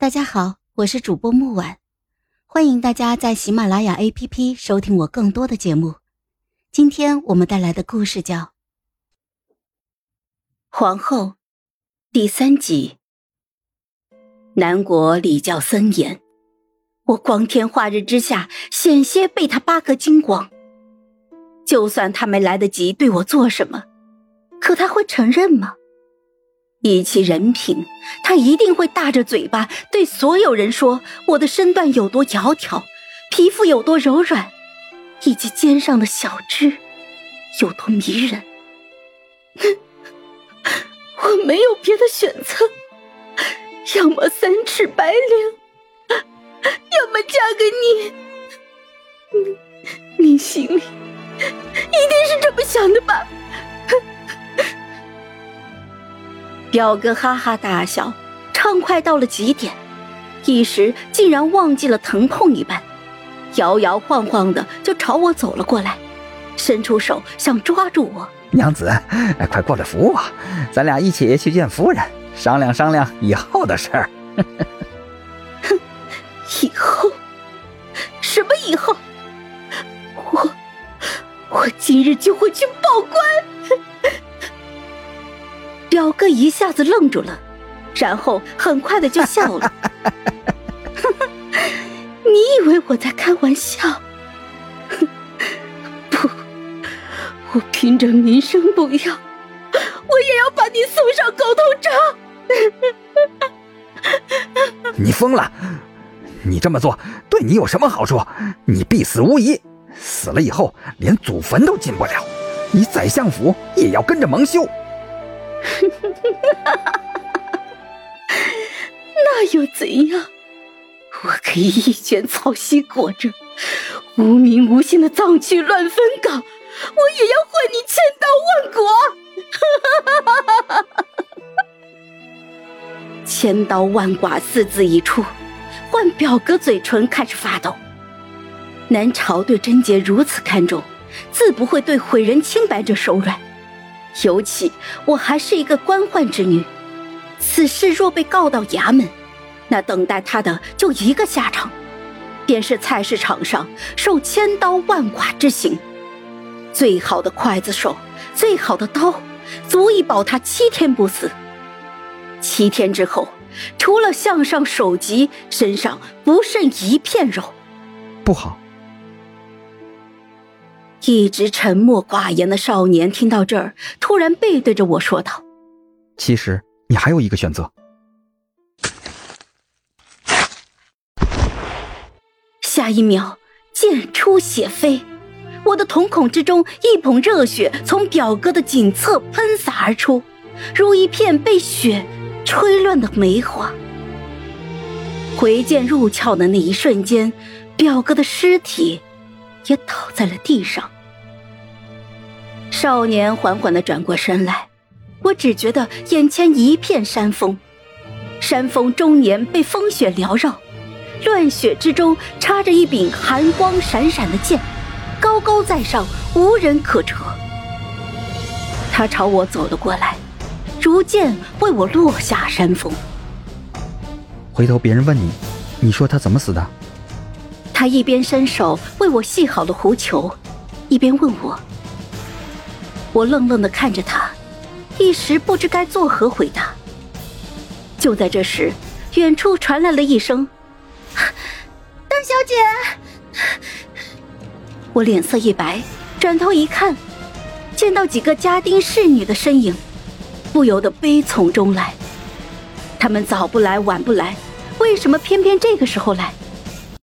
大家好，我是主播木婉，欢迎大家在喜马拉雅 APP 收听我更多的节目。今天我们带来的故事叫《皇后》第三集。南国礼教森严，我光天化日之下险些被他扒个精光。就算他没来得及对我做什么，可他会承认吗？以其人品，他一定会大着嘴巴对所有人说我的身段有多窈窕，皮肤有多柔软，以及肩上的小痣有多迷人。我没有别的选择，要么三尺白绫，要么嫁给你。你，你心里一定是这么想的吧？表哥哈哈大笑，畅快到了极点，一时竟然忘记了疼痛一般，摇摇晃晃的就朝我走了过来，伸出手想抓住我。娘子，快过来扶我，咱俩一起去见夫人，商量商量以后的事儿。哼，以后？什么以后？我，我今日就会去报官。表哥一下子愣住了，然后很快的就笑了。你以为我在开玩笑？不，我拼着名声不要，我也要把你送上狗头铡。你疯了！你这么做对你有什么好处？你必死无疑，死了以后连祖坟都进不了，你宰相府也要跟着蒙羞。那又怎样？我可以一卷草席裹着，无名无姓的藏区乱坟岗，我也要换你千刀万剐！千刀万剐四字一出，换表哥嘴唇开始发抖。南朝对贞洁如此看重，自不会对毁人清白者手软。尤其我还是一个官宦之女，此事若被告到衙门，那等待他的就一个下场，便是菜市场上受千刀万剐之刑。最好的刽子手，最好的刀，足以保他七天不死。七天之后，除了项上首级，身上不剩一片肉。不好。一直沉默寡言的少年听到这儿，突然背对着我说道：“其实你还有一个选择。”下一秒，剑出血飞，我的瞳孔之中一捧热血从表哥的颈侧喷洒而出，如一片被雪吹乱的梅花。回剑入鞘的那一瞬间，表哥的尸体。也倒在了地上。少年缓缓的转过身来，我只觉得眼前一片山峰，山峰终年被风雪缭绕，乱雪之中插着一柄寒光闪闪的剑，高高在上，无人可折。他朝我走了过来，如剑为我落下山峰。回头别人问你，你说他怎么死的？他一边伸手为我系好了狐裘，一边问我。我愣愣的看着他，一时不知该作何回答。就在这时，远处传来了一声：“大小姐！”我脸色一白，转头一看，见到几个家丁侍女的身影，不由得悲从中来。他们早不来，晚不来，为什么偏偏这个时候来？